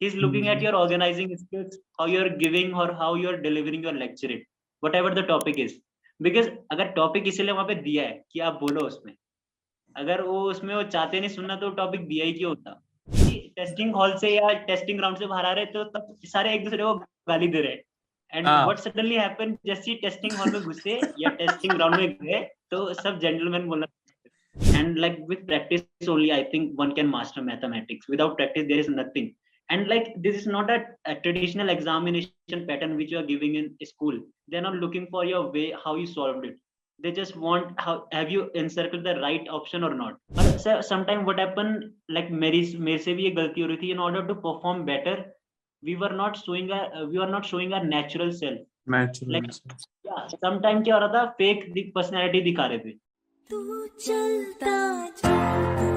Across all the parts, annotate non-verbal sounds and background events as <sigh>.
he's looking mm-hmm. at Mhm. your organizing skills how you're giving or how you're delivering your lecture it whatever the topic is because अगर topic इसीलिए वहाँ पे दिया है कि आप बोलो उसमें अगर वो उसमें वो चाहते नहीं सुनना तो टॉपिक दिया ही क्यों होता टेस्टिंग हॉल से या टेस्टिंग ग्राउंड से बाहर आ रहे तो तब सारे एक दूसरे को गाली दे रहे हैं एंड हाँ। व्हाट सडनली हैपन जैसे टेस्टिंग हॉल में घुसे या टेस्टिंग ग्राउंड में गए तो सब जेंटलमैन बोलना and like with practice only i think one can master mathematics without practice there is nothing and like this is not a, a traditional examination pattern which you are giving in school they're not looking for your way how you solved it they just want how have you encircled the right option or not but so, sometime what happened like मेरी मेरे से भी ये गलती हो रही थी in order to perform better we were not showing our we were not showing our natural self Natural. Like- yeah sometime क्या हो रहा था fake personality दिखा रहे थे तू चलता चल तू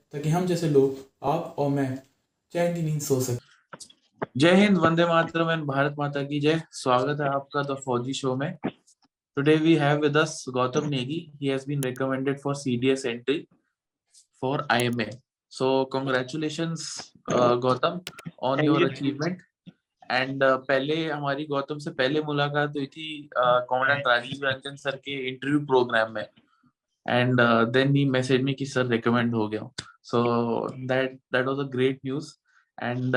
ताकि हम जैसे लोग आप और मैं चैन की नींद सो सके। जय हिंद वंदे मातरम एंड भारत माता की जय। स्वागत है आपका द फौजी शो में। Today we have with us Gautam Negi he has been recommended for CDS entry for IMA so congratulations Gautam on your achievement and uh, पहले हमारी गौतम से पहले मुलाकात हुई थी कॉमेडेंट राजीव रंजन सर के इंटरव्यू प्रोग्राम में। एंड देन ही मैसेज में कि सर रिकमेंड हो गया so that that was a great news and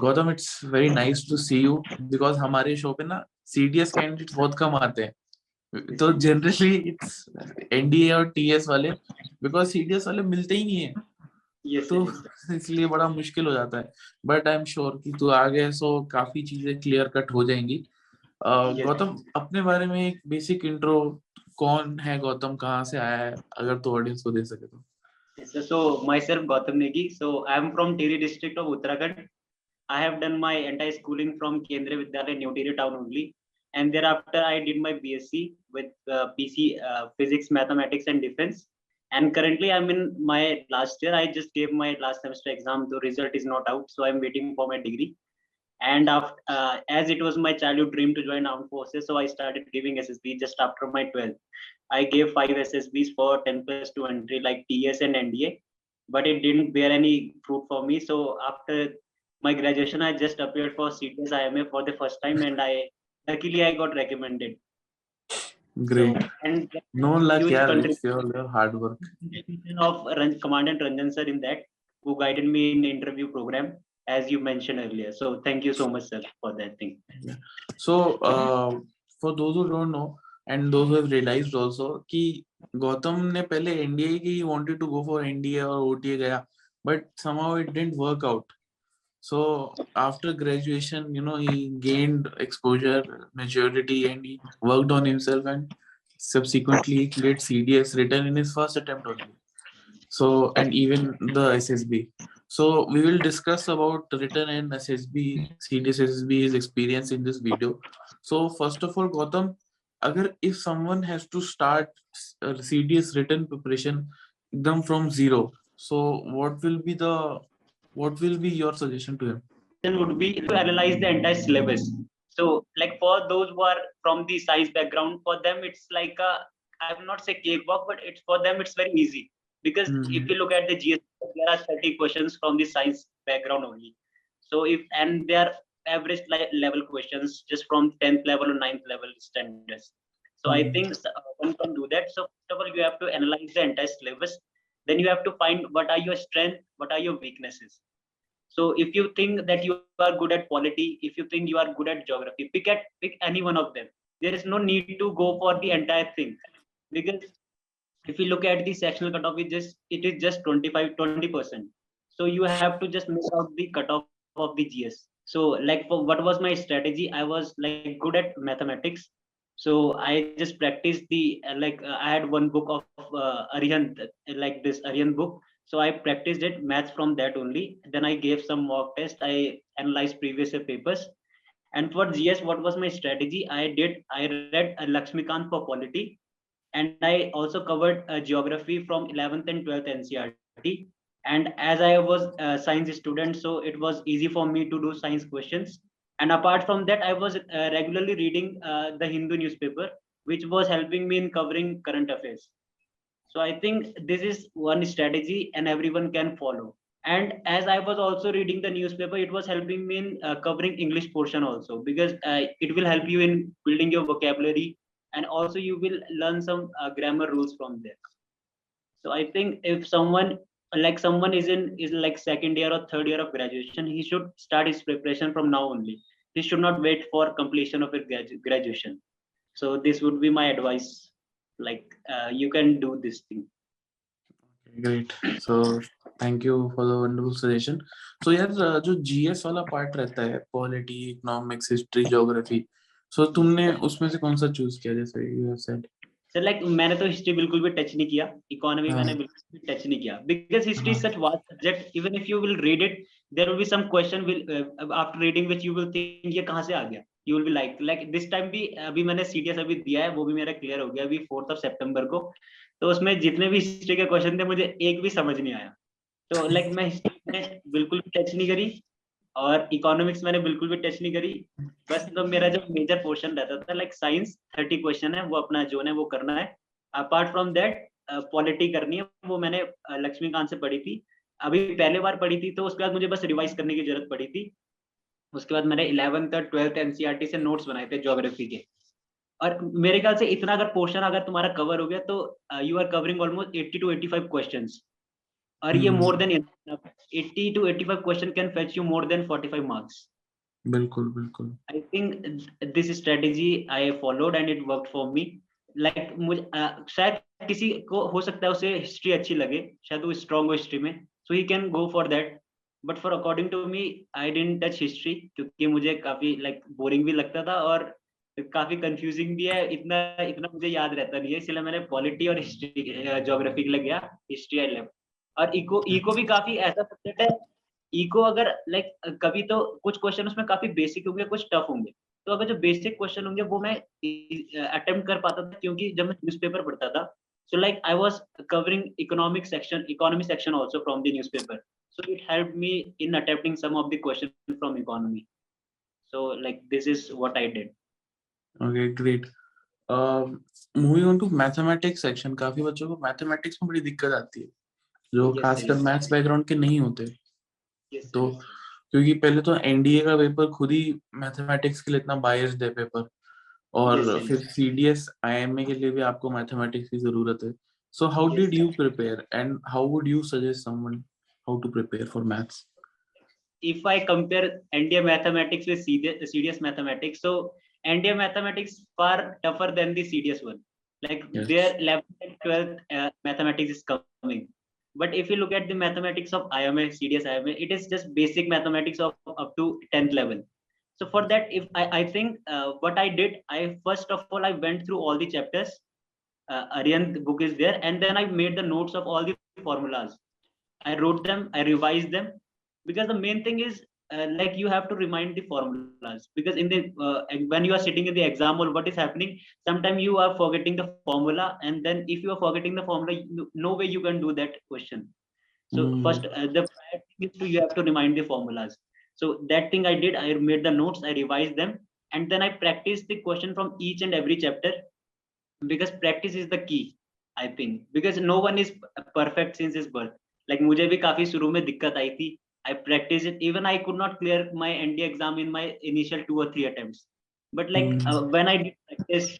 Gautam it's very nice to see you because हमारे शो पे ना सीडीएस कैंडिडेट बहुत कम आते हैं। तो जनरली इट्स एनडीए और टीएस वाले बिकॉज़ सीडीएस वाले मिलते ही नहीं है। Yes तो yes. इसलिए बड़ा मुश्किल हो जाता है। बट आई एम श्योर कि तू आ गए सो काफ़ी चीज़ें क्लियर कट हो जाएँगी। Yes. गौतम अपने बारे में एक बेसिक इंट्रो कौन है? गौतम कहाँ से आया है? अगर तो ऑडियंस को दे सके तो। Sir. So myself Gautam Negi. So I am from Tiri district of Uttarakhand. I have done my entire schooling from Kendriya Vidyalaya, New Tiri town only. And thereafter I did my BSc with uh, PC uh, Physics, Mathematics and Defense. And currently I'm in my last year. I just gave my last semester exam. The result is not out. So I'm waiting for my degree. And after, uh, as it was my childhood dream to join armed forces, so I started giving SSB just after my 12th. I gave five SSBs for 10 plus plus to entry like TS and NDA, but it didn't bear any fruit for me. So after my graduation, I just appeared for CTS IMA for the first time, and I luckily I got recommended. Great. So, and no luck, yeah. It's your hard work. Of Commandant Ranjan sir in that, who guided me in interview program as you mentioned earlier. So thank you so much, sir, for that thing. Yeah. So uh, for those who don't know, and those who have realized also कि गौतम ने पहले NDA की wanted to go for NDA और OTA गया but somehow it didn't work out. So after graduation, you know, he gained exposure, maturity, and he worked on himself and subsequently he cleared CDS written in his first attempt only. So and even the SSB. So we will discuss about written and SSB, CDS SSB, his experience in this video. So first of all, Gautam, if someone has to start uh, CDS written preparation them from zero, so what will be the what will be your suggestion to him? Then would be to analyze the entire syllabus. So, like for those who are from the science background, for them it's like a I will not say cakewalk, but it's for them it's very easy because Mhm. if you look at the GS, there are 30 questions from the science background only. So if and they are average level questions just from 10th level or 9th level standards. So I Mhm. think uh, one can do that. So first of all, you have to analyze the entire syllabus. Then you have to find what are your strengths, what are your weaknesses. So if you think that you are good at polity, if you think you are good at geography, pick at pick any one of them. There is no need to go for the entire thing because if you look at the sectional cutoff, it just it is just 25 20 percent. So you have to just miss out the cutoff of the GS. So like for what was my strategy? I was like good at mathematics. So I just practiced the uh, like uh, I had one book of uh, uh, like this Arihant book. So I practiced it maths from that only. Then I gave some mock test. I analyzed previous papers. And for GS, what was my strategy? I did I read uh, Lakshmikant for polity, and I also covered uh, geography from 11th and 12th NCRT and as i was a science student so it was easy for me to do science questions. And apart from that i was uh, regularly reading uh, the hindu newspaper which was helping me in covering current affairs. So i think this is one strategy and everyone can follow. And as i was also reading the newspaper it was helping me in uh, covering english portion also because uh, it will help you in building your vocabulary and also you will learn some uh, grammar rules from there. So i think if someone like someone is in is like second year or third year of graduation he should start his preparation from now only he should not wait for completion of his gradu- graduation so this would be my advice like uh, you can do this thing great so thank you for the wonderful suggestion so यार uh, जो GS वाला part रहता है polity economics history geography so तुमने उसमें से कौन सा चूज किया जैसे you have said Sir like मैंने तो हिस्ट्री बिल्कुल भी टच नहीं किया। इकोनॉमी मैंने हाँ। बिल्कुल भी टच नहीं किया। Because history. Such vast subject even if you will read it there will be some question will after reading which you will think ये कहाँ से आ गया? You will be like like this time भी अभी मैंने सीटीएस अभी दिया है वो भी मेरा क्लियर हो गया अभी 4th ऑफ़ सितंबर को। तो उसमें जितने भी हिस्ट्री के क्वेश्चन थे मुझे एक भी समझ नहीं आया। तो लाइक मैं हिस्ट्री में बिल्कुल टच नहीं करी। और इकोनॉमिक्स मैंने बिल्कुल भी टच नहीं करी। बस तो मेरा जो मेजर पोर्शन रहता था लाइक साइंस थर्टी क्वेश्चन है, वो अपना जोन है वो करना है। अपार्ट फ्रॉम दैट पॉलिटी करनी है, वो मैंने लक्ष्मीकांत से पढ़ी थी। अभी पहले बार पढ़ी थी तो उसके बाद मुझे बस रिवाइज करने की ज़रूरत पड़ी थी। उसके बाद मैंने इलेवंथ और ट्वेल्थ एनसीईआरटी से नोट्स बनाए थे ज्योग्राफी के। और मेरे ख्याल से इतना अगर पोर्शन अगर तुम्हारा कवर हो गया तो you are covering almost 80 to 85 questions और ये। More than 80 to 85 question can fetch you more than 45 marks बिल्कुल बिल्कुल। I think this strategy I followed and it worked for me. Like मुझे शायद किसी को हो सकता है उसे हिस्ट्री अच्छी लगे शायद वो स्ट्रॉन्ग हो हिस्ट्री में so he can go for that but for according to me I didn't touch history क्योंकि मुझे काफ़ी लाइक like, बोरिंग भी लगता था और काफ़ी कंफ्यूजिंग भी है इतना इतना मुझे याद रहता नहीं है इसलिए मैंने पॉलिटी और हिस्ट्री ज्योग्राफी के लिए गया हिस्ट्री आई लेफ़्ट और इको इको भी काफ़ी ऐसा सब्जेक्ट है। इको अगर लाइक कभी तो कुछ क्वेश्चन उसमें काफ़ी बेसिक होंगे कुछ टफ होंगे। तो अगर जो बेसिक क्वेश्चन होंगे वो मैं अटेम्प्ट कर पाता था क्योंकि जब मैं न्यूज़पेपर पढ़ता था so like I was covering economic section economy section also from the newspaper so it helped me in attempting some of the questions from economy. So like this is what i did. Okay great moving on to mathematics section काफ़ी बच्चों को mathematics में बड़ी दिक्कत आती है। जो खासकर मैथ्स बैकग्राउंड के नहीं होते। तो क्योंकि पहले तो एनडीए का पेपर खुद ही मैथमेटिक्स के लिए इतना बायस्ड है पेपर और Yes, yes. फिर सीडीएस आईएमए के लिए भी आपको मैथमेटिक्स की ज़रूरत है। So how did you prepare and how would you suggest someone how to prepare for maths if i compare nda mathematics with CD, cds mathematics so nda mathematics far tougher than the cds one. Like Yes. their 11th and 12th uh, mathematics is coming. But if you look at the mathematics of IMA, CDS, IMA, it is just basic mathematics of up to 10th level. So for that, if I, I think uh, what I did, I first of all, I went through all the chapters. Uh, Aryan book is there. And then I made the notes of all the formulas. I wrote them, I revised them. Because the main thing is uh, like you have to remind the formulas. Because in the uh, when you are sitting in the exam what is happening? Sometimes you are forgetting the formula and then if you are forgetting the formula no way you can do that question. So mm. first uh, the is to, you have to remind the formulas. So that thing i did i made the notes i revised them and then i practiced the question from each and every chapter. Because practice is the key i think. Because no one is perfect since his birth. Like mujhe bhi kafi shuru mein dikkat aayi thi I practiced it. Even I could not clear my ND exam in my initial two or three attempts. But like mm. uh, when I did practice,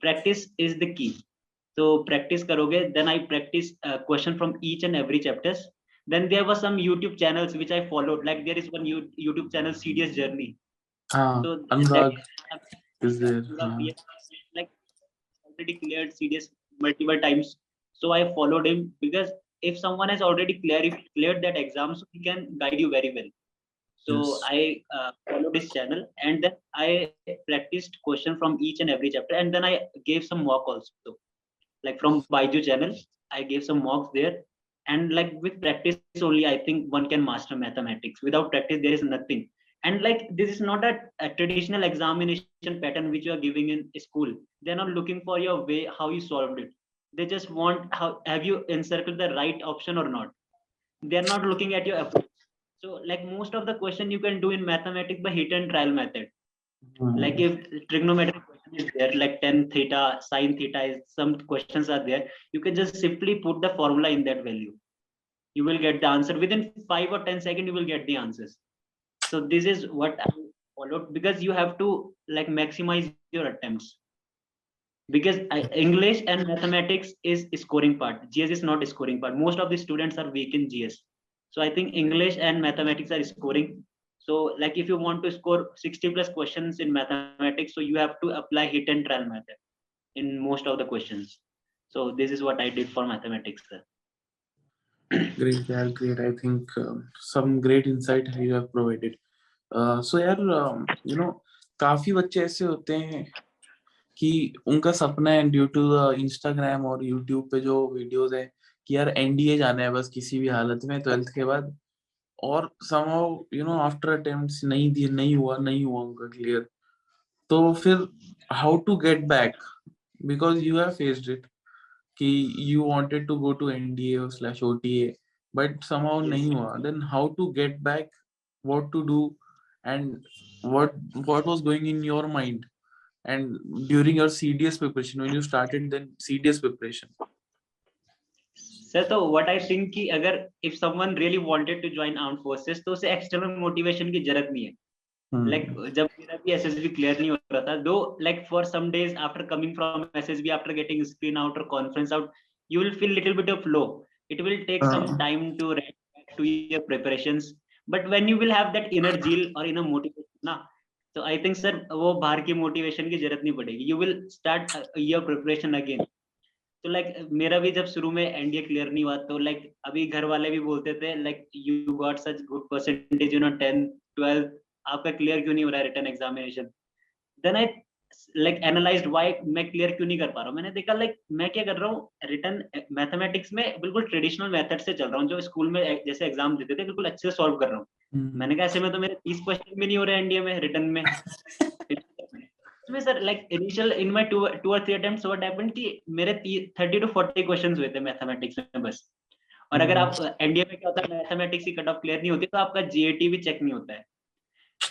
practice is the key. So practice karoge. Then I practice a question from each and every chapters. Then there were some YouTube channels which I followed. Like there is one YouTube channel, CDS Journey. Ah, so Anurag is there? Like already cleared CDS multiple times. So I followed him because if someone has already cleared cleared that exam, so he can guide you very well. So Yes. I uh, followed his channel and then I practiced question from each and every chapter and then I gave some mock also. Like from Baiju channel, I gave some mocks there. And like with practice only, I think one can master mathematics. Without practice, there is nothing and like this is not a, a traditional examination pattern which you are giving in school they're not looking for your way how you solved it they just want how have you encircled the right option or not? They're not looking at your approach so like most of the question you can do in mathematics by hit and trial method. हाँ. like if trigonometric question is there like 10 theta sine theta is some questions are there you can just simply put the formula in that value. You will get the answer. Within 5 or 10 seconds you will get the answers. So this is what i followed because you have to like maximize your attempts because I, english and mathematics is scoring part gs is not scoring part most of the students are weak in gs so i think english and mathematics are scoring so like if you want to score 60 plus questions in mathematics, so you have to apply hit and trial method in most of the questions. So this is what I did for mathematics. Sir. Great, yeah, great. I think um, some great insight you have provided. Uh, so यार um, you know काफी बच्चे ऐसे होते हैं कि उनका सपना है ड्यू टू इंस्टाग्राम और यूट्यूब पे जो वीडियोस है कि यार एनडीए जाना है बस किसी भी हालत में ट्वेल्थ के बाद। और somehow you know after attempts नहीं दिए नहीं हुआ नहीं हुआ उनका क्लियर तो फिर how to get back because you have faced it कि to go to NDA or slash OTA, but somehow Yes. नहीं हुआ. Then how to get back what to do and what what was going in your mind, and during your CDS preparation when you started then CDS preparation. Sir तो what I think कि अगर if someone really wanted to join arm forces तो उसे external motivation की ज़रूरत नहीं है Hmm. like जब मेरा भी एसएसबी क्लियर नहीं हो रहा था दो like for some days after coming from SSB after getting screen out or conference out you will feel little bit of low it will take some Uh. time to get back to your preparations but when you will have that inner zeal or inner motivation ना तो I think sir वो बाहर की motivation की ज़रूरत नहीं पड़ेगी। You will start your preparation again तो लाइक मेरा भी जब शुरू में एनडीए क्लियर नहीं हुआ तो लाइक अभी घर वाले भी बोलते थे like you got such good percentage you know tenth twelfth आपका क्लियर क्यों नहीं हो रहा है written examination then I like analysed why मैं क्लियर क्यों नहीं कर पा रहा हूँ? मैंने देखा लाइक like, मैं क्या कर रहा हूँ? रिटर्न मैथमेटिक्स में बिल्कुल ट्रेडिशनल मेथड से चल रहा हूँ जो स्कूल में जैसे एग्ज़ाम देते थे बिल्कुल अच्छे से सॉल्व कर रहा हूँ। Hmm. मैंने कहा ऐसे में तो मेरे तीस क्वेश्चन भी नहीं हो रहे एनडीए में रिटर्न में। <laughs> इसमें sir like initial in my two two और थ्री अटेम्प्ट्स व्हाट हैपेंड कि मेरे 30 टू 40 क्वेश्चंस हुए थे मैथमेटिक्स में बस। और अगर आप एनडीए में क्या होता है मैथमेटिक्स की कट ऑफ़ क्लियर नहीं होती तो आपका जीएटी भी चेक नहीं होता है।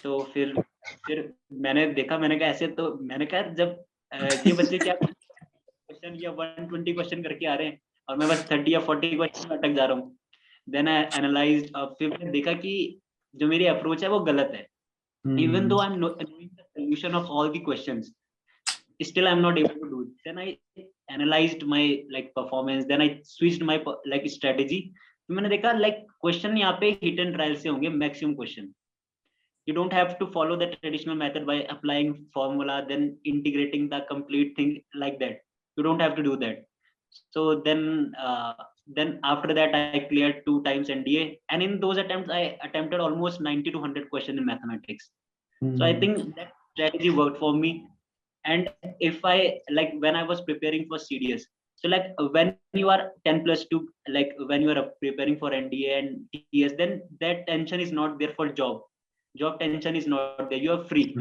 तो फिर फिर मैंने देखा मैंने कहा ऐसे तो मैंने कहा जब ये बच्चे क्या क्वेश्चन या 120 क्वेश्चन करके आ रहे हैं और मैं बस 30 या 40 क्वेश्चन अटक जा रहा हूँ देन आई एनालाइज्ड फिर मैंने देखा कि जो मेरी अप्रोच है वो गलत है even though i'm no- knowing the solution of all the questions still i'm not able to do it then i analyzed my like performance then i switched my like strategy तो मैंने देखा like question यहाँ पे hit and trial से होंगे maximum question you don't have to follow the traditional method by applying formula then integrating the complete thing like that. You don't have to do that. So then uh, then after that i cleared two times nda and in those attempts i attempted almost 90 to 100 questions in mathematics. So i think that strategy worked for me. And if i like when i was preparing for cds so like when you are 10 plus 2 like when you are preparing for nda and ts then that tension is not there for job job tension is not there. You are free.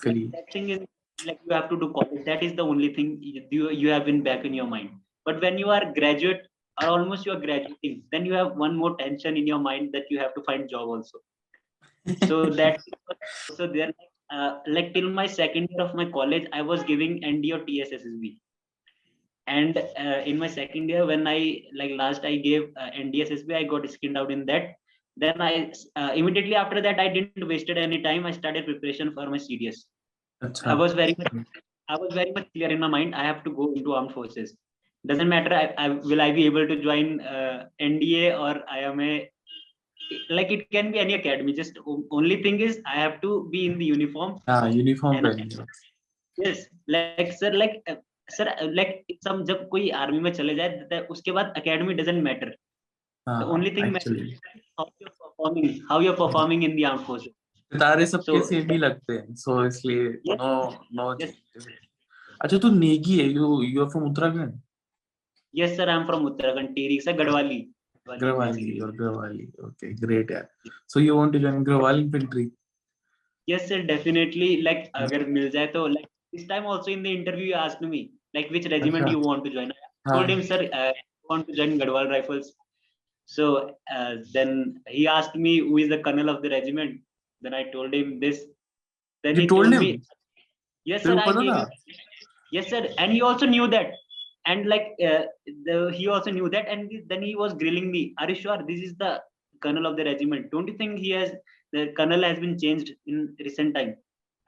Free. that thing is like you have to do college. That is the only thing you, you have in back in your mind. But when you are graduate or almost you are graduating then you have one more tension in your mind that you have to find job also. So <laughs> that so there uh, like till my second year of my college i was giving nd or tssb and uh, in my second year when i like last i gave uh, ndssb i got skinned out in that then i uh, immediately after that i didn't wasted any time i started preparation for my cds I अच्छा was very much I was very much clear in my mind. I have to go into armed forces. doesn't matter I, I will i be able to join uh, nda or ima like it can be any academy just o- only thing is i have to be in the uniform हाँ uniform And- पहन yes like sir like uh, sir uh, like some जब कोई army में चले जाए तो उसके बाद academy doesn't matter हाँ the only thing actually. matters how you're performing how you're performing in the armed forces सितारे सबके So- सेम ही लगते हैं सो इसलिए Yes. No no. अच्छा तू नेगी है you you are from Uttarakhand yes sir i'm from uttarakhand Tehri से गढ़वाली गढ़वाली और गढ़वाली ओके ग्रेट यार so you want to join Garhwal infantry yes sir definitely like अगर मिल जाए तो like this time also in the interview you asked me like which regiment अच्छा। you want to join I हाँ told him sir uh, I want to join Gadwal Rifles So uh, then he asked me who is the colonel of the regiment. Then I told him this. Then you he told, him? me, yes sir, I gave, yes sir, and he also knew that. And like uh, the, he also knew that, and then he was grilling me. Are you sure this is the colonel of the regiment? Don't you think he has the colonel has been changed in recent time?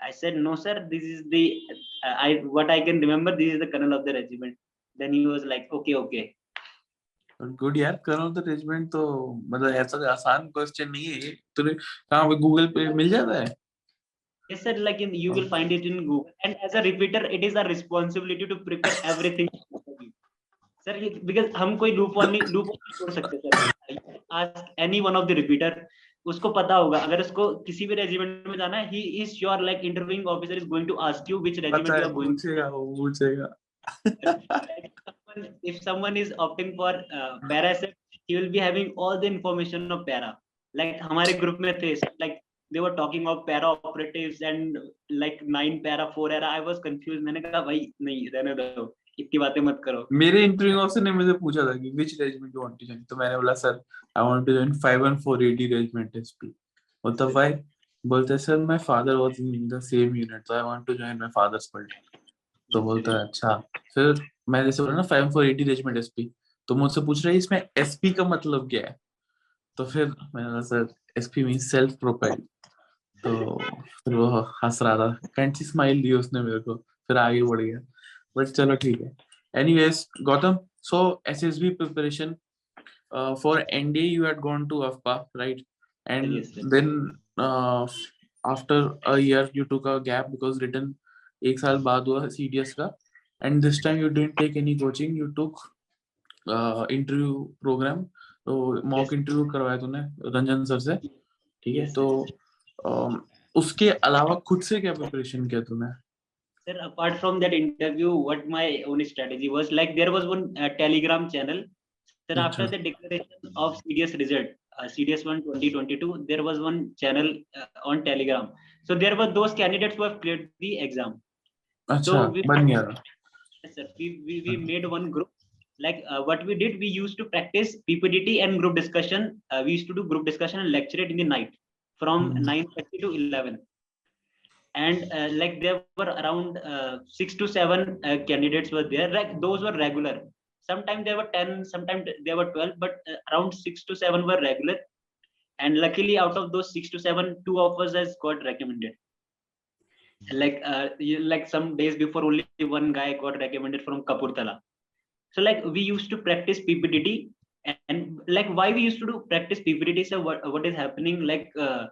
I said no sir, this is the uh, I what I can remember. This is the colonel of the regiment. Then he was like okay okay good यार करो तो arrangement तो मतलब ऐसा तो आसान question नहीं है तुझे कहाँ पे गूगल पे मिल जाता है? Yes sir like in you will find it in Google and as a repeater it is our responsibility to prepare everything sir ये बिकॉज़ हम कोई लूप ऑन नहीं लूप ऑन छोड़ सकते sir ask anyone of the repeater उसको पता होगा। अगर उसको किसी भी रेजिमेंट में जाना है he is sure like interviewing officer is going to ask you which regiment you are going to पूछेगा वो पूछेगा। <laughs> someone, if someone is opting for uh, para SF, he will be having all the information of para like हमारे group में थे like they were talking of para operatives and like nine para four era I was confused मैंने कहा भाई नहीं रहने दो इतनी बातें मत करो मेरे इंटरव्यू ऑफिसर ने मुझे पूछा था कि which regiment you want to join तो मैंने बोला sir I want to join 51480 regiment SP बोलता व्हाई बोलता है sir my father was in the same unit so I want to join my father's पलटन तो बोलता है अच्छा फिर मैंने से बोला ना five four eighty regiment S P तो मुझसे पूछ रहे इसमें एस पी का मतलब क्या है? तो फिर मैंने कहा sir S P mean self profile तो फिर वो हंस रहा था। कैंट सी स्माइल दी उसने मेरे को। फिर आगे बढ़ गया। बट चलो ठीक है। Anyways Gautam so S S B preparation for N D you had gone to अफपा right and then after a year you two का गैप बिकॉज़ रिटर्न एक साल बाद हुआ सी डी एस का। And this time you didn't take any coaching you took uh, interview program तो mock. Interview करवाया तूने Ranjan sir से ठीक है तो um, उसके अलावा खुद से क्या प्रिपरेशन किया तूने sir apart from that interview what my own strategy was like there was one uh, telegram channel sir after the declaration of cds result uh, cds 1 2022 there was one channel uh, on telegram so there were those candidates who have cleared the exam अच्छा we- बन गया था Yes, sir. We, we, we made one group. Like uh, what we did, we used to practice PPDT and group discussion. Uh, we used to do group discussion and lecture it in the night from Mhm. 9.30 to 11. And uh, like there were around uh, six to seven uh, candidates were there. Like those were regular. Sometimes there were 10, sometimes there were 12, but uh, around six to seven were regular. And luckily out of those six to seven, two of us has got recommended like uh, like some days before only one guy got recommended from kapurtala so like we used to practice ppdt and, like why we used to do practice ppdt so what, what is happening? Like uh,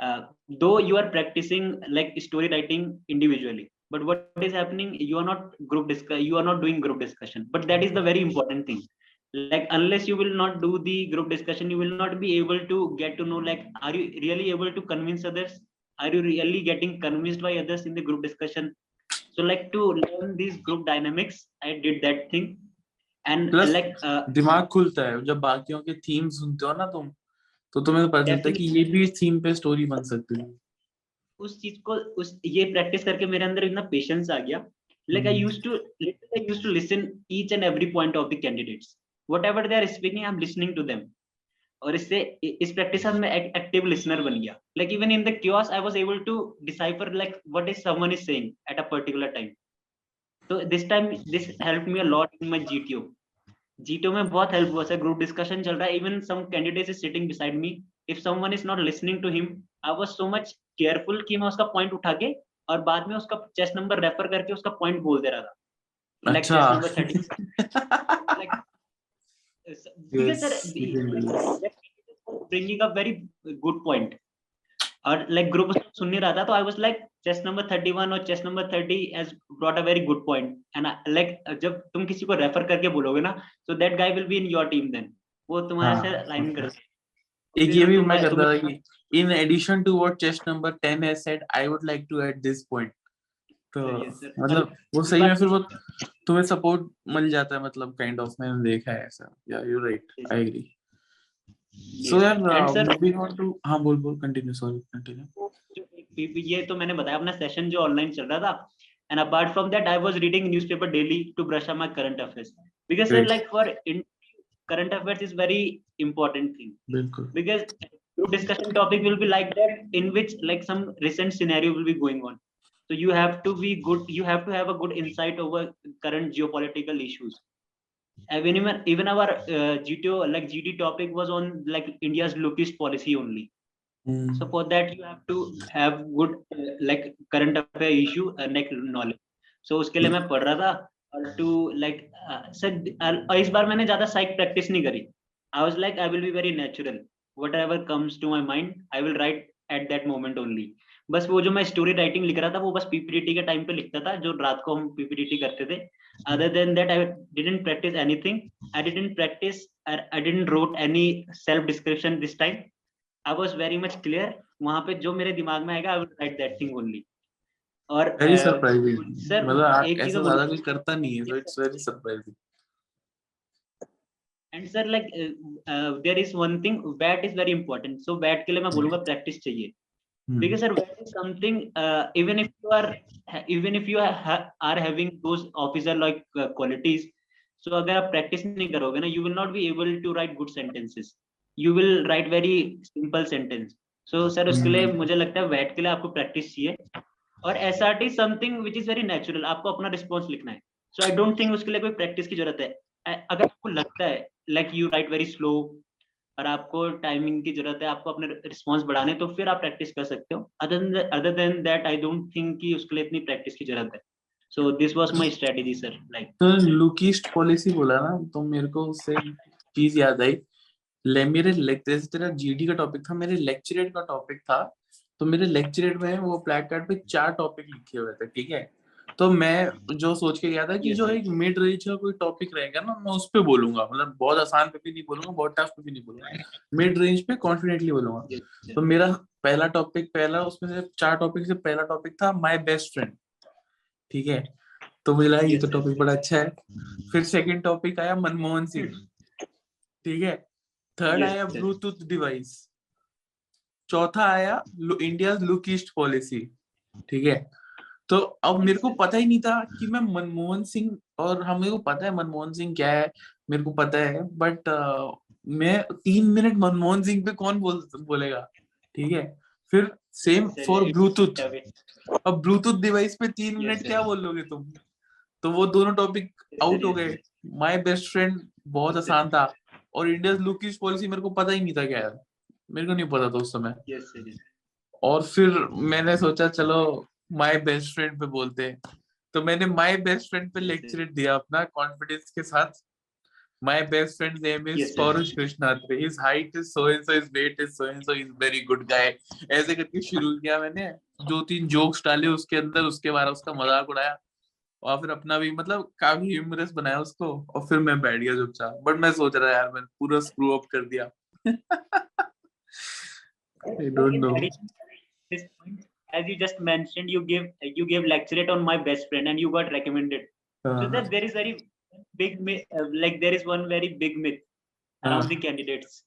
uh, though you are practicing like story writing individually but what is happening? You are not group discuss you are not doing group discussion. But that is the very important thing. Like unless you will not do the group discussion you will not be able to get to know like are you really able to convince others are you really getting convinced by others in the group discussion so like to learn these group dynamics i did that thing and Plus, like uh, दिमाग खुलता है जब बाकियों के theme सुनते हो ना तुम तो तुम्हें पता चलता है कि ये भी इस थीम पे स्टोरी बन सकती है उस चीज़ को उस ये प्रैक्टिस करके मेरे अंदर इतना पेशेंस आ गया like i Hmm. used to literally I used to listen each and every point of the candidates whatever they are speaking i'm listening to them और इससे इस प्रैक्टिस में एक्टिव लिसनर बन गया। Like even in the chaos I was able to decipher like what is someone is saying at a particular time तो this time this help me a lot in my GTO GTO में बहुत help हुआ sir group discussion चल रहा है. Even some candidate is sitting beside me if someone is not listening to him I was so much careful कि मैं उसका point उठा के और बाद में उसका चेस्ट नंबर रेफर करके उसका पॉइंट बोल दे रहा था। अच्छा। test 30 <laughs> like uh, because sir we bringing up very good point और like group सुन नहीं रहा था तो I was like chest number 31 और chest number 30 has brought a very good point and I, like जब तुम किसी को रेफर करके बोलोगे ना so that guy will be in your team then वो तुम्हारे हाँ। से लाइन कर एक ये भी तो मैं करता था कि in addition to what chest number 10 has said I would like to add this point तो. मतलब वो सही में फिर वो तुम्हें सपोर्ट मिल जाता है मतलब काइंड ऑफ़ मैंने देखा है ऐसा या you right I. Agree so यार मूविंग ऑन टू हाँ बोल बोल कंटिन्यू सॉरी कंटिन्यू ये तो मैंने बताया अपना सेशन जो ऑनलाइन चल रहा था and apart from that i was reading newspaper daily to brush up my current affairs because sir, Great. like for in current affairs is very important thing बिल्कुल because group discussion topic will be like that in which like some recent scenario will be going on so you have to be good you have to have a good insight over current geopolitical issues even even, even our uh, gto like gd topic was on like india's lookist policy only Hmm. so for that you have to have good uh, like current affair issue uh, like knowledge so उसके लिए मैं पढ़ रहा था और to like uh, sir uh, इस बार मैंने ज्यादा साइक प्रैक्टिस नहीं करी I was like I will be very natural whatever comes to my mind I will write at that moment only बस वो जो मैं स्टोरी राइटिंग लिख रहा था वो बस पीपीटी के टाइम पे लिखता था जो रात को हम पीपीटी करते थे। Than that I didn't practice anything. I didn't practice I, I didn't wrote any self description this time. I was very much clear वहाँ पे जो मेरे दिमाग में आएगा I will write that thing only और वेरी सरप्राइजिंग सर मतलब आप एक ऐसा ज़्यादा कोई करता नहीं है so it's very surprising and sir like there is one thing WAT is very important so WAT के लिए मैं बोलूँगा प्रैक्टिस चाहिए. Because sir is something uh, even if you are even if you are, are having those officer like uh, qualities so अगर आप practice नहीं करोगे ना you will not be able to write good sentences you will write very simple sentence so sir उसके लिए हम्म। मुझे लगता है वैट के लिए आपको practice चाहिए और S R T something which is very natural आपको अपना रिस्पॉन्स लिखना है सो आई डोंट थिंक उसके लिए कोई प्रैक्टिस की ज़रूरत है अगर आपको लगता है like you write very slow और आपको टाइमिंग की ज़रूरत है, आपको अपने रिस्पॉन्स बढ़ाने तो फिर आप प्रैक्टिस कर सकते हो। Other than that I don't think कि उसके लिए इतनी प्रैक्टिस की ज़रूरत है। So this was my strategy sir like तो लुकीस्ट पॉलिसी बोला ना तो मेरे को उससे चीज़ याद आई। ले, मेरे जैसे तेरा जीडी का टॉपिक था, मेरे लेक्चरेट का टॉपिक था तो मेरे लेक्चरेट में वो ब्लैक कार्ड पे चार टॉपिक लिखे हुए थे, ठीक है? तो मैं जो सोच के गया था कि जो एक मिड रेंज का कोई टॉपिक रहेगा ना मैं उस पर बोलूँगा। मतलब बहुत आसान पे भी नहीं बोलूँगा बहुत टफ पे भी नहीं बोलूँगा। मिड रेंज पे कॉन्फिडेंटली बोलूँगा। तो मेरा पहला टॉपिक पहला उसमें से चार टॉपिक से पहला टॉपिक था माय बेस्ट फ्रेंड ठीक है? तो मुझे लगा ये तो टॉपिक बड़ा अच्छा है। फिर सेकंड टॉपिक आया मनमोहन सिंह। ठीक है? थर्ड आया ब्लूटूथ डिवाइस। चौथा आया इंडिया लुक ईस्ट पॉलिसी ठीक है? तो अब मेरे को पता ही नहीं था कि मैं मनमोहन सिंह और हम को पता है मनमोहन सिंह क्या है मेरे को पता है बट मैं तीन मिनट मनमोहन सिंह पे कौन बोल बोलेगा ठीक है? फिर सेम फॉर ब्लूटूथ अब ब्लूटूथ डिवाइस पे तीन मिनट. क्या बोलोगे तुम? तो वो दोनों टॉपिक आउट हो गए। माय बेस्ट फ्रेंड बहुत आसान था और इंडिया लुकिश पॉलिसी मेरे को पता ही नहीं था क्या मेरे को नहीं पता था उस समय। और फिर मैंने सोचा चलो माय बेस्ट फ्रेंड पे बोलते हैं। तो मैंने माय बेस्ट फ्रेंड पे लेक्चर दिया अपना कॉन्फिडेंस के साथ। My best friend name is Yes. Paurush Krishnatrey his height is so and so his weight is so and so is very good guy ऐसे करके शुरू किया मैंने। दो तीन जोक्स डाले उसके अंदर उसके बारे उसका मज़ाक उड़ाया। और फिर अपना भी मतलब काफ़ी ह्यूमरस बनाया उसको। और फिर मैं बैठ गया चुपचाप। बट मैं सोच रहा यार मैंने पूरा स्क्रू अप कर दिया। <laughs> I don't know. This point, as you just mentioned, you give you gave lecturate on my best friend and you got recommended. So हाँ, that there is very big myth, uh, like there is one very big myth around हाँ. the candidates.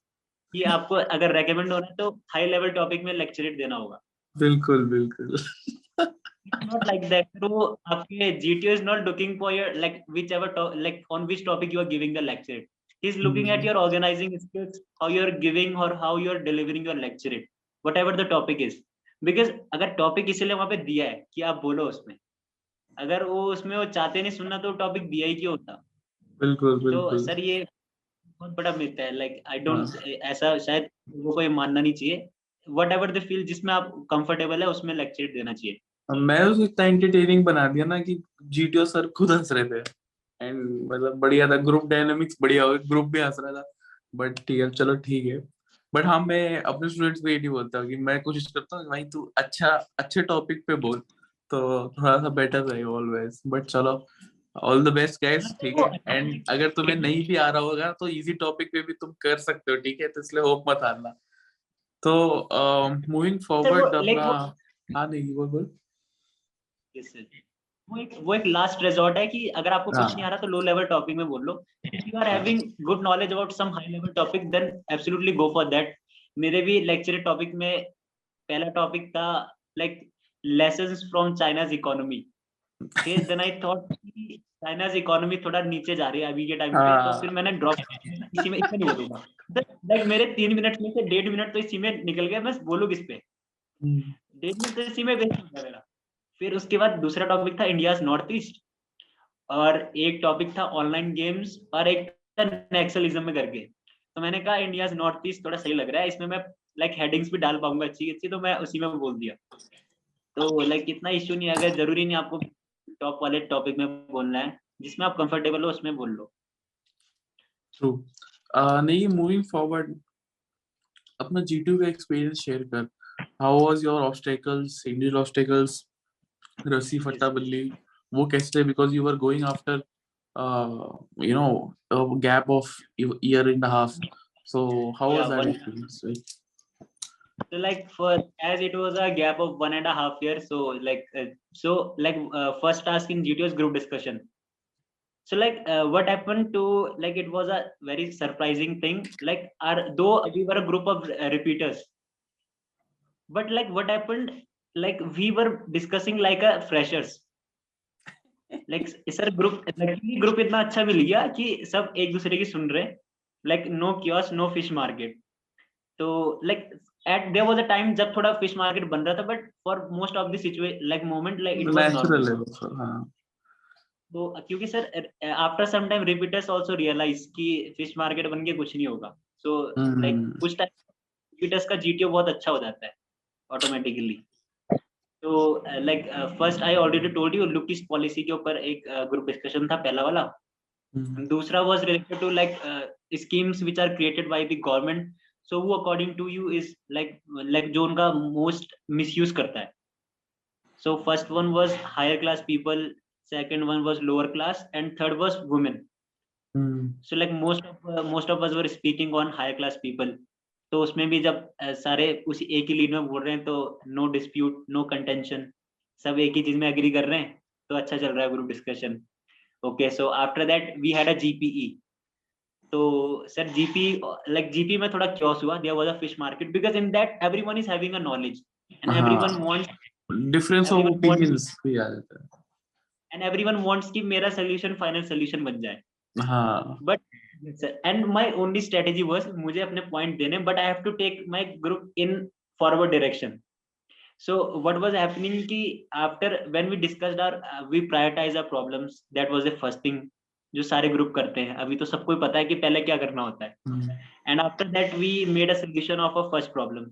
कि आपको अगर recommend होना है तो high level topic में lecturate देना होगा. बिल्कुल बिल्कुल It's not like that. तो आपके GTO is not looking for your like whichever to, like on which topic you are giving the lecture. He's looking at Mhm. your organizing skills, how you're giving or how you're delivering your lecture, whatever the topic is. Because अगर topic इसीलिए वहाँ पे दिया है कि आप बोलो उसमें. अगर वो उसमें वो चाहते नहीं सुनना तो टॉपिक दिया ही क्यों होता? बिल्कुल तो सर ये बहुत बड़ा मिथ है लाइक आई डोंट ऐसा शायद लोगों को ये मानना नहीं चाहिए। वट एवर द फील जिसमें आप कंफर्टेबल है उसमें लेक्चर देना चाहिए। मैं उसको इतना एंटरटेनिंग बना दिया ना कि जीटीओ सर खुद हंस रहे थे। एंड मतलब बढ़िया था ग्रुप डायनामिक्स बढ़िया हो ग्रुप भी हंस रहा था। बट ठीक है चलो ठीक है। बट हाँ मैं अपने स्टूडेंट्स को ये नहीं बोलता कि मैं कोशिश करता हूँ भाई तू अच्छा अच्छे टॉपिक पे बोल। तो थोड़ा सा बेटर रहेगा ऑलवेज बट चलो ऑल द बेस्ट गाइस ठीक है। एंड अगर तुम्हें नहीं भी आ रहा होगा तो इजी टॉपिक पे भी तुम कर सकते हो ठीक है? तो इसलिए होप मत हारना। तो मूविंग फॉरवर्ड अपना हाँ नहीं बोल बोल. वो एक वो एक लास्ट रिजॉर्ट है कि अगर आपको कुछ हाँ। नहीं आ रहा तो लो लेवल टॉपिक में बोल लो। If you are having good knowledge about some high level topic then absolutely go for that मेरे भी लेक्चर टॉपिक में पहला टॉपिक था like lessons from China's economy then I thought कि चाइनाज इकोनॉमी थोड़ा नीचे जा रही है अभी के टाइम पे हाँ। तो फिर मैंने ड्रॉप इसी में इसमें नहीं बोलूँगा। लाइक मेरे तीन मिनट में से डेढ़ मिनट तो इसी में निकल गया मैं बोलूँ किस पे? डेढ़ मिनट तो इसी में वेस्ट हो गया मेरा। फिर उसके बाद दूसरा टॉपिक था इंडिया नॉर्थ ईस्ट और एक टॉपिक था ऑनलाइन गेम्स और एक नेक्सलिज्म में करके। तो मैंने कहा इंडियाज नॉर्थ ईस्ट थोड़ा सही लग रहा है इसमें मैं लाइक like, हेडिंग्स भी डाल पाऊँगा अच्छी अच्छी तो मैं उसी में बोल दिया। तो लाइक like, इतना इश्यू नहीं अगर ज़रूरी नहीं आपको टॉप वाले टॉपिक में बोलना है जिसमें आप कंफर्टेबल हो उसमें बोल लो। ट्रू uh, नहीं मूविंग फॉरवर्ड अपना G2 का एक्सपीरियंस शेयर कर। How was your obstacles Indian obstacles रस्सी फट्टा बल्ली वो कैसे थे because you were going after you know a gap of year and a half so how was Yeah, that one- experience right? so like for as it was a gap of one and a half years so like uh, so like uh, first task in gto's group discussion so like uh, what happened to like it was a very surprising thing like our though we were a group of uh, repeaters but like what happened like we were discussing like a freshers. Like sir group group इतना अच्छा मिल गया कि सब एक दूसरे की सुन रहे like no chaos no fish market तो like at there was a time जब थोड़ा फ़िश मार्केट बन रहा था but for most of the situation like moment like it was हाँ। तो क्योंकि sir after some time repeaters also realise कि फ़िश मार्केट बन के कुछ नहीं होगा। So like. कुछ टाइम रिपीटर्स का जीटीओ बहुत अच्छा हो जाता है ऑटोमेटिकली तो like first I already told you look look is policy के ऊपर एक ग्रुप uh, डिस्कशन था पहला वाला। mm-hmm. दूसरा was related to like schemes which are created by the government so वो according to you is like like जो उनका मोस्ट मिसयूज करता है। So first one was higher class people second one was lower class and third was women so like most of most of us were speaking on higher class people तो उसमें भी जब सारे उसी एक ही lead में बोल रहे हैं तो नो डिस्प्यूट नो कंटेंशन सब एक ही चीज़ में एग्री कर रहे हैं तो अच्छा चल रहा है group discussion okay so after that we had a GPE तो सर जीपी लाइक जीपी में थोड़ा क्योस हुआ there was a fish market because in that everyone is having a knowledge and. Everyone wants Everyone wants- opinions भी आ जाता है। And everyone wants कि मेरा सॉल्यूशन फाइनल सॉल्यूशन बन जाए। हाँ। But and my only strategy was मुझे अपने पॉइंट देने but I to take my group in forward direction so what was happening कि after when we discussed our we prioritise our problems that was the first thing जो सारे group करते हैं। अभी तो सबको पता है कि पहले क्या करना होता है। And after that we made a solution of a first problem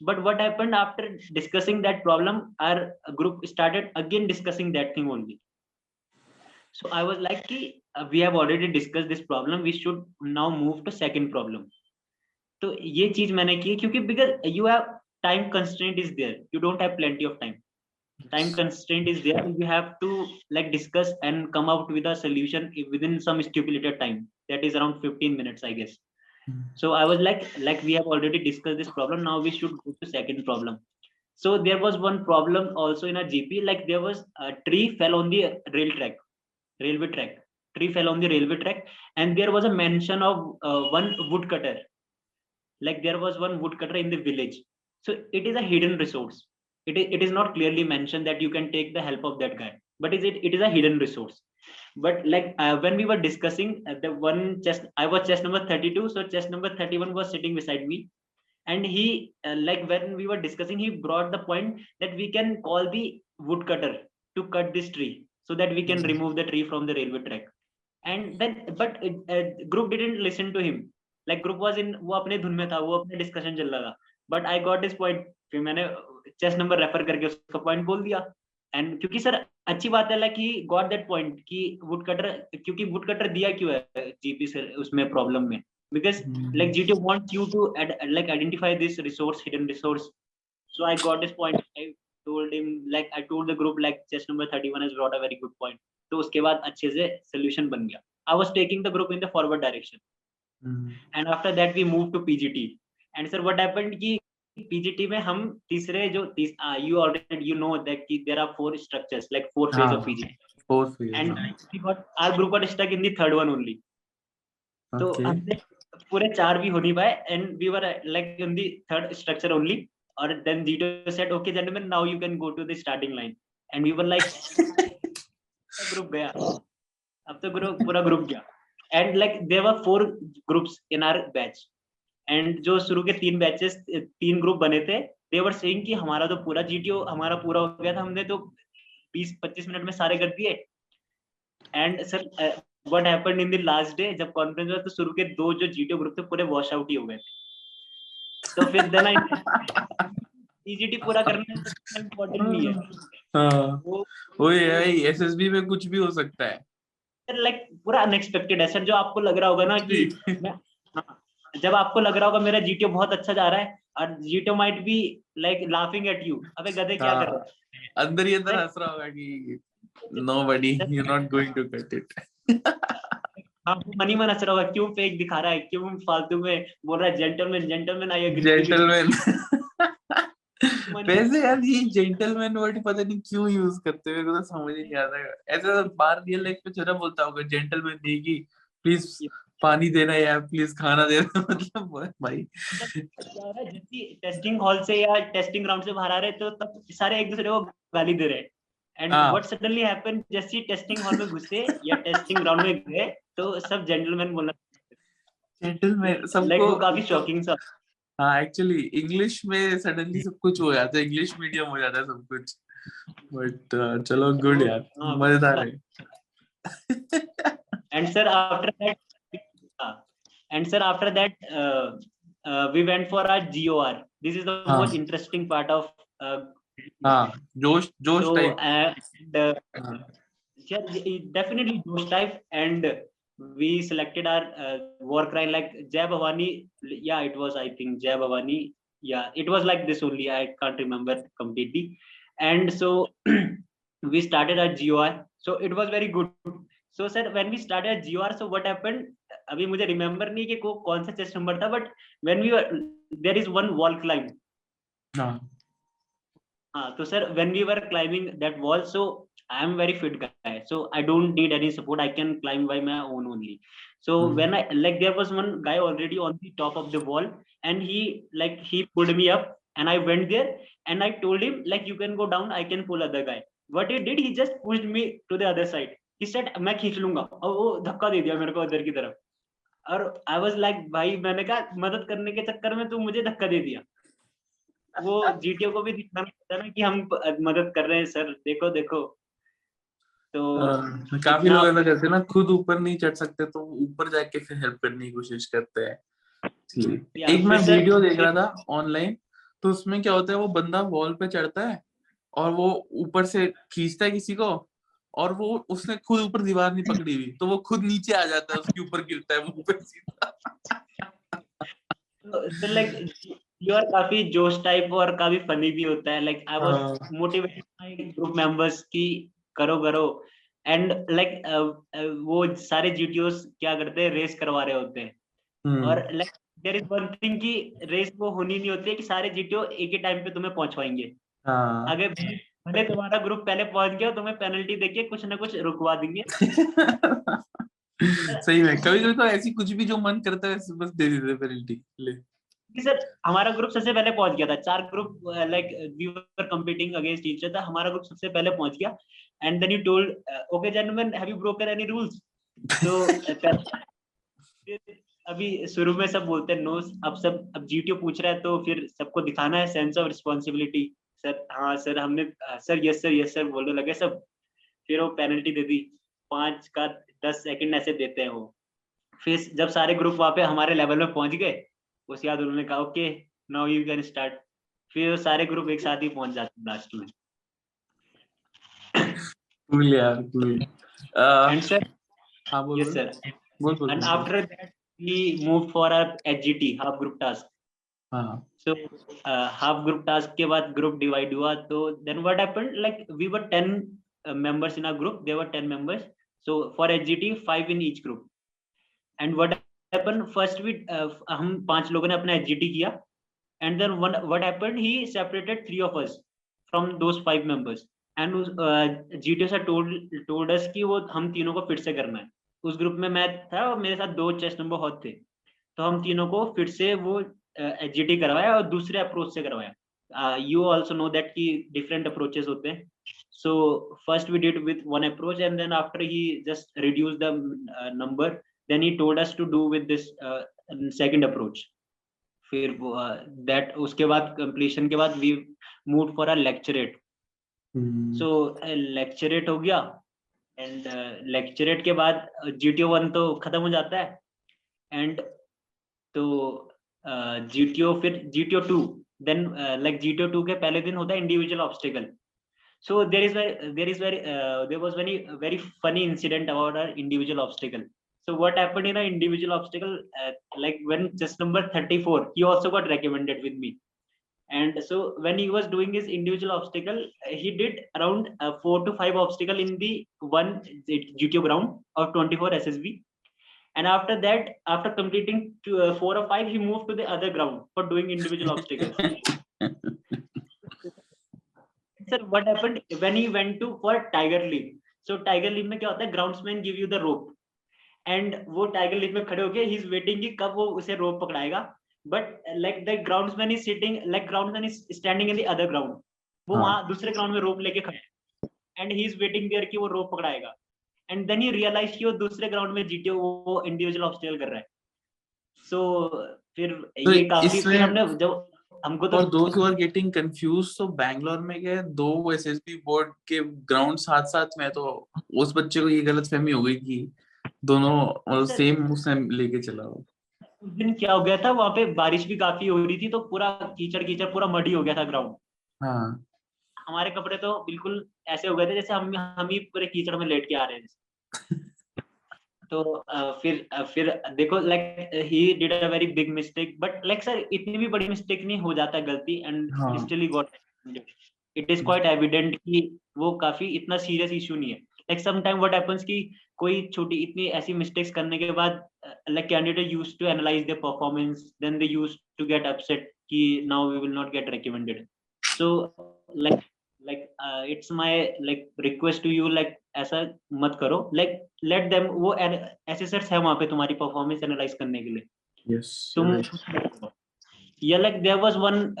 but what happen after discussing that problem our group started again discussing that thing only so i was like ki, uh, we have already discussed this problem we should now move to second problem तो ये चीज मैंने की क्योंकि because you have time constraint is there you don't have plenty of time time constraint is there you have to like discuss and come out with a solution within some stipulated time that is around 15 minutes i guess Hmm. so i was like like we have already discussed this problem now we should go to second problem so there was one problem also in a gp like there was a tree fell on the rail track railway track. Tree fell on the railway track and there was a mention of uh, one woodcutter like there was one woodcutter in the village. So it is a hidden resource. It is, it is not clearly mentioned that you can take the help of that guy. But is it it is a hidden resource. But like uh, when we were discussing uh, the one chest i was chest number 32 so chest number 31 was sitting beside me. And he uh, like when we were discussing he brought the point that we can call the woodcutter to cut this tree so that we can Mhm. remove the tree from the railway track and then but uh, uh, group didn't listen to him like group was in वो अपने धुन में था वो अपने discussion चल रहा था but I got this point फिर मैंने चेस नंबर रेफर करके उसका पॉइंट बोल दिया एंड क्योंकि सर अच्छी बात है like he got that point कि वुड कटर क्योंकि वुड कटर दिया क्यों है जीपी सर उसमें प्रॉब्लम में because hmm. like GTO wants you to ad- like identify this resource, hidden resource. So I got this point. I told him like I told the group like chess number 31 has brought a very good point. तो उसके बाद अच्छे से solution बन गया. I was taking the group in the forward direction. Hmm, And after that we moved to PGT. And sir what happened कि PGT में हम तीसरे जो तीस, uh, you already you know that कि there are four structures like four phase हाँ, of PGT. fourth phase, And हाँ, we got our group got stuck in the third one only. तो okay. हमने पूरे चार भी हो नहीं पाए and we were like in the third structure only और then GTO said okay gentleman now you can go to the starting line and we were like group गया. अब तो ग्रुप पूरा ग्रुप गया। And like there were four groups in our batch and जो शुरू के तीन बैचेस तीन ग्रुप बने थे दे वर सेइंग कि हमारा तो पूरा जीटीओ हमारा पूरा हो गया था, हमने तो 20 25 मिनट में सारे कर दिए। And sir what happened in the last day जब कॉन्फ्रेंस हुआ तो शुरू के दो जो जीटीओ ग्रुप थे, पूरे वॉश आउट ही हो गए तो फिर देन आई ईजीटी पूरा करना इम्पोर्टेंट नहीं है। हाँ, वो है एसएसबी में कुछ भी हो सकता है। लाइक पूरा अनएक्सपेक्टेड है। सर जो आपको लग रहा होगा ना कि मैं हाँ, जब आपको लग रहा होगा मेरा जीटीओ बहुत अच्छा जा रहा है और GTO might be like laughing at you अबे गधे क्या कर रहा है? अंदर ही अंदर हंस रहा होगा कि <laughs> nobody you're not going to get it हाँ मनी मन रहा होगा क्यों फेक दिखा रहा है? क्यों फालतू में बोल रहा है gentleman gentleman I agree gentleman वैसे यार ये जेंटलमैन वर्ड पता नहीं क्यों यूज़ करते हैं मेरे को तो समझ ही नहीं आता ऐसा बाहर रियल लाइफ में छोटा बोलता होगा जेंटलमैन देगी प्लीज़ पानी देना यार प्लीज़ खाना देना। <laughs> मतलब भाई हो रहा है टेस्टिंग हॉल से या टेस्टिंग ग्राउंड से बाहर आ रहे तो तब सारे एक दूसरे को गाली दे रहे एंड हाँ। व्हाट सडनली हैपेंड जैसे टेस्टिंग हॉल में घुसे या टेस्टिंग ग्राउंड में गए तो सब जेंटलमैन बोलना जेंटलमैन लाइक वो सबको काफ़ी शॉकिंग सा हाँ एक्चुअली इंग्लिश में सडनली सब कुछ हो जाता है इंग्लिश मीडियम हो जाता है सब कुछ बट चलो गुड यार हाँ, मज़ेदार है uh, and sir after that uh, uh, we went for our gor this is the हाँ. most interesting part of uh, हाँ जोश जोश so type and uh, yeah, it- definitely those type and we selected our uh, war cry like jai bhavani yeah it was i think jai bhavani yeah it was like this only i can't remember completely and so <clears throat> we started our gor so it was very good so sir when we started gor so what happened अभी मुझे remember नहीं कि को कौन सा chest number था but when we there is one wall climb हाँ हाँ तो sir when we were climbing that wall so I am very fit guy so I don't need any support I can climb by my own only so mm-hmm. when I like there was one guy already on the top of the wall and he like he pulled me up and I went there and I told him like you can go down I can pull other guy what he did he just pushed me to the other side he said मैं खींच लूँगा और वो धक्का दे दिया मेरे को उधर की तरफ़ और आई वाज लाइक भाई मैंने कहा मदद करने के चक्कर में तू मुझे धक्का दे दिया वो जीटीओ को भी दिखाना पड़ता है ना कि हम मदद कर रहे हैं सर देखो देखो तो हाँ, काफ़ी लोग ऐसा करते हैं ना खुद ऊपर नहीं चढ़ सकते तो ऊपर जाके फिर हेल्प करने की कोशिश करते हैं। एक मैं वीडियो देख रहा था ऑनलाइन तो उसमें क्या होता है वो बंदा वॉल पे चढ़ता है और वो ऊपर से खींचता है किसी को और वो उसने खुद ऊपर दीवार नहीं पकड़ी हुई तो वो खुद नीचे आ जाता है उसके ऊपर गिरता है वो ऊपर सीधा। तो लाइक यू आर काफ़ी जोश टाइप और काफ़ी फनी भी होता है like I was. Motivated my group members की करो करो। एंड लाइक like, वो सारे जीटीओस क्या करते हैं? रेस करवा रहे होते हैं। हम्म, और like there is one thing कि रेस वो होनी नहीं होती है कि सारे जीटीओ एक ही टाइम पे तुम्हें पहुँच पाएँगे हाँ। अगर भले तुम्हारा ग्रुप पहले पहुँच गया तुम्हें पेनल्टी देके कुछ ना कुछ रुकवा देंगे। <laughs> सही में। कभी कभी तो ऐसी कुछ भी जो मन करता है बस दे देते पेनल्टी ले। सर हमारा ग्रुप सबसे पहले पहुँच गया था। चार group like we were competing against each other हमारा ग्रुप सबसे पहले पहुँच गया। And then you told okay gentleman have you broken any rules तो फिर अभी शुरू में सब बोलते हैं नो अब सब अब जीटीओ पूछ रहा है तो फिर सबको दिखाना है सेंस ऑफ़ रिस्पॉन्सिबिलिटी सर हाँ सर हमने sir yes sir yes sir बोलने लगे सब। फिर वो पेनल्टी दे दी। पाँच का दस सेकंड ऐसे देते हैं वो। फिर जब सारे ग्रुप वहाँ पे हमारे लेवल में पहुँच गए उसके बाद उन्होंने कहा okay now you can start फिर सारे ग्रुप एक साथ ही पहुँच जाते लास्ट में। कूल यार कूल and sir हाँ बोल yes sir बोल बोल and after that we moved for our hgt half group task हाँ so uh, half group task के बाद group divide हुआ तो then what happened like we were 10 uh, members in our group there were 10 members so for hgt five in each group and what happened first we uh, हम पाँच लोगों ने अपना hgt किया and then one what happened he separated three of us from those five members uh, GTO sir told told us कि वो हम तीनों को फिर से करना है। उस ग्रुप में मैं था और मेरे साथ दो चेस्ट नंबर बहुत थे। तो हम तीनों को फिर से वो एचजीटी करवाया और दूसरे अप्रोच से करवाया। यू आल्सो नो दैट कि डिफरेंट अप्रोचेस होते हैं। So first we did with one approach and then after he just reduce the number then he told us to do with this second approach फिर that उसके बाद completion के बाद we move for a lecturette hmm. So lecturette हो गया and lecturette के बाद GTO one तो खत्म हो जाता है एंड तो जीटीओ फिर GTO two then like GTO two के पहले दिन होता है individual obstacle so there is there is very there was very very funny incident about our individual obstacle so what happen in a individual obstacle like when just number thirty four he also got recommended with me and so when he was doing his individual obstacle uh, he did around uh, four to five obstacle in the one gto ground of 24 ssb and after that after completing two, uh, four or five he moved to the other ground for doing individual <laughs> obstacles sir what happened when he went to for tiger leap so tiger leap में क्या होता है groundsman give you the rope and वो tiger leap में खड़े होके he is waiting कि कब वो उसे rope पकड़ाएगा but like the groundman is sitting like groundman is standing in the ground वो हाँ। वहाँ दूसरे ग्राउंड में रोप लेके खड़े and he is waiting there कि वो रोप पकड़ाएगा। एंड देन ही रियलाइज़ कि वो दूसरे ग्राउंड में जीटीओ वो इंडिविजुअल ऑब्स्टिकल कर रहा है। सो so, फिर तो ये काफ़ी फिर हमने जब हमको तो और दो की ओर गेटिंग कंफ्यूज तो बैंगलोर में गए दो एसएसबी बोर्ड के ग्राउंड साथ साथ में तो उस बच्चे को ये गलत हो गई कि दोनों सेम उसने लेके चला हो उस दिन क्या हो गया था वहाँ पे बारिश भी काफ़ी हो रही थी तो पूरा कीचड़ कीचड़ पूरा मडी हो गया था ग्राउंड हाँ। हमारे कपड़े तो बिल्कुल ऐसे हो गए थे जैसे हम हम ही पूरे कीचड़ में लेट के आ रहे हैं। <laughs> तो फिर फिर देखो like he did a very big mistake but like sir इतनी भी बड़ी मिस्टेक नहीं हो जाता गलती end. Still he got it is quite evident कि वो काफ़ी इतना सीरियस इशू नहीं है। Like some time what happens कि कोई छोटी इतनी ऐसी मिस्टेक्स करने के बाद like candidate use to analyse their performance then they use to get upset कि now we will not get recommended so like like it's my like request to you like ऐसा मत करो। लाइक लेट देम वो assessors है वहाँ पे तुम्हारी performance analyse करने के लिए। यस तुम या like there was one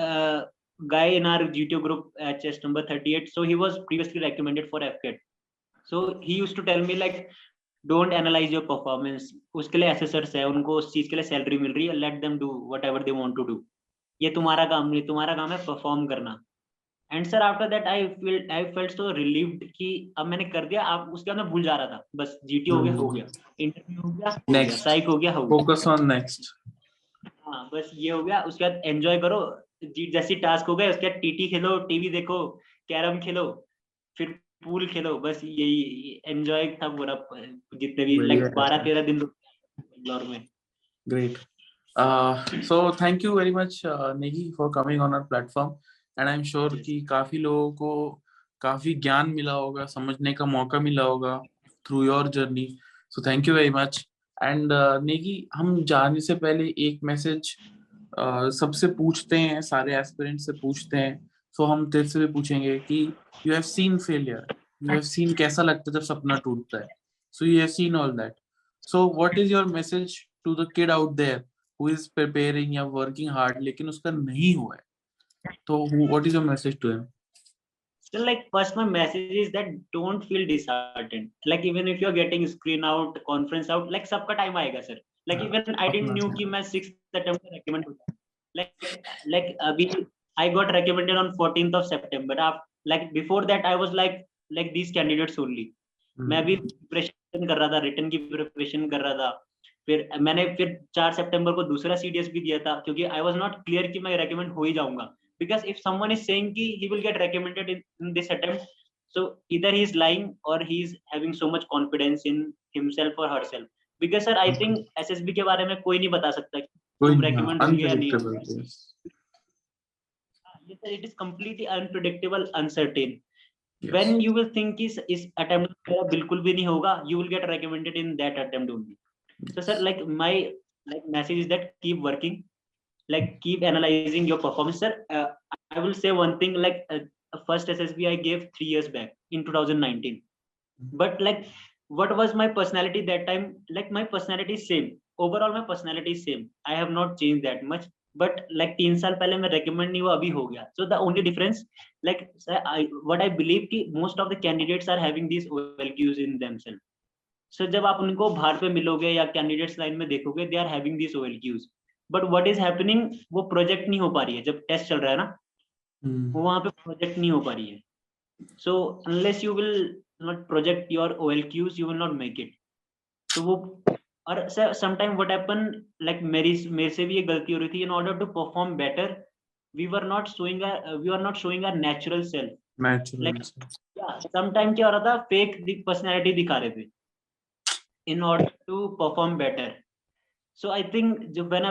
guy in our gto group hs number 38 so he was previously recommended for fcat so he used to tell me like don't analyze your performance. उसके लिए assessors है उनको उस चीज़ के लिए salary मिल रही है। Let them do whatever they want to do. ये तुम्हारा काम नहीं तुम्हारा काम है परफॉर्म करना। And sir after that I feel I felt so relieved कि अब मैंने कर दिया। आप उसके बाद मैं भूल जा रहा था। बस जीटी हो गया हो गया। इंटरव्यू हो गया. साइक हो गया हो गया। फोकस ऑन नेक्स्ट हाँ बस ये हो गया। उसके बाद एंजॉय करो। जैसी टास्क हो गए उसके बाद टीटी खेलो टीवी देखो कैरम खेलो। फिर पूल खेलो बस यही एंजॉय था पूरा जितने भी लाइक बारह तेरह दिन बैंगलोर में. Uh, so thank you very much, uh, Negi, for coming on our platform. And I'm sure Yes. कि काफ़ी लोगों को काफ़ी ज्ञान मिला होगा समझने का मौका मिला होगा through your journey so thank you very much and Negi हम जाने से पहले एक मैसेज सबसे पूछते हैं सारे एस्पिरेंट से पूछते हैं सो हम तेरे से भी पूछेंगे कि you have seen failure you have seen कैसा लगता है जब सपना टूटता है so you have seen all that so what is your message to the kid out there who is preparing या working hard लेकिन उसका नहीं हुआ है तो what is your message to him So like first my message is that don't feel disheartened. Like even if you're getting screen out, conference out, like सबका time आएगा sir. Like हाँ, even I didn't knew कि मैं sixth attempt में recommend होता. Like like अभी I got recommended on 14th of September. I, like before that, I was like like these candidates only. मैं भी प्रिपरेशन कर रहा था रिटर्न की प्रिपरेशन कर रहा था। फिर मैंने फिर चार सितंबर को दूसरा सीडीएस भी दिया था क्योंकि आई वाज नॉट क्लियर कि मैं रेकमेंड हो ही जाऊँगा। Because if someone is saying कि he will get recommended in this attempt so इधर ही इज़ लाइंग और he is having so much confidence in himself और herself because sir I think SSB के बारे में कोई नहीं बता सकता कि it is completely unpredictable uncertain. Yes. when you will think is is attempt bilkul bhi nahi hoga you will get recommended in that attempt only. Yes. so sir like my like message is that keep working like keep analyzing your performance sir. Uh, i will say one thing like uh, first ssb i gave 3 years back in 2019 mm-hmm. but like what was my personality that time? Like my personality same. Overall my personality same. I have not changed that much. But like तीन साल पहले मैं recommend नहीं हुआ अभी हो गया। So the only difference like what I believe कि most of the candidates are having this values in themselves so जब आप उनको बाहर पे मिलोगे या कैंडिडेट्स लाइन में देखोगे they are having this values but what is happening वो प्रोजेक्ट नहीं हो पा रही है। जब टेस्ट चल रहा है ना हम्म। वो hmm. वहाँ पे प्रोजेक्ट नहीं हो पा रही है। So unless you will not project your OLQs you will not make it तो वो और sir sometime what happen like मेरी मेरे से भी ये गलती हो रही थी in order to perform better we were not showing our we are not showing our natural self like क्या हो रहा था फेक पर्सनालिटी दिखा रहे थे in order to perform better so I think जो when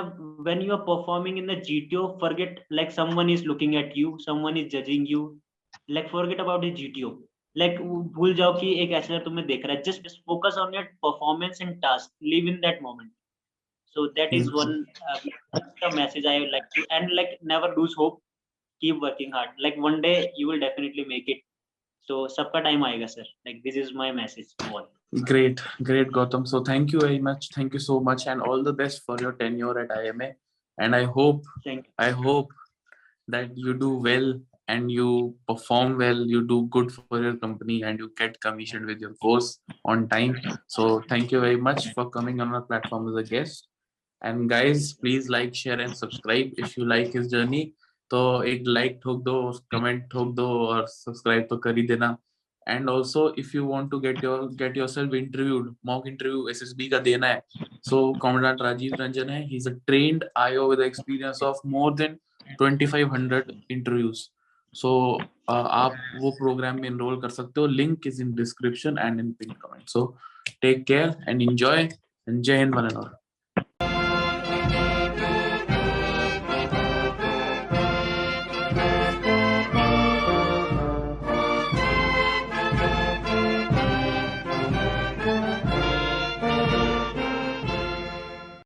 when you are performing in the GTO forget like someone is looking at you someone is judging you like forget about the GTO like वो भूल जाओ कि एक ऐसा तुम्हें देख रहा है just just focus on your performance and task live in that moment so that is Yes. one uh, that's the message i would like to and like never lose hope keep working hard like one day you will definitely make it so सबका time आएगा sir like this is my message to all Great, great, Gautam. So thank you very much. Thank you so much, and all the best for your tenure at IMA. And I hope, thank I hope that you do well and you perform well. You do good for your company, and you get commissioned with your course on time. So thank you very much for coming on our platform as a guest. And guys, please like, share, and subscribe if you like his journey. तो एक like ठोक दो comment ठोक दो और subscribe तो कर ही देना and also if you want to get your get yourself interviewed mock interview SSB का देना है सो कमांडेंट राजीव रंजन है he is a trained IO with experience of more than 2500 interviews So so, uh, आप वो प्रोग्राम में इनरोल कर सकते हो. Link is in description and in pin comment so take care and enjoy and Jai Hind one and all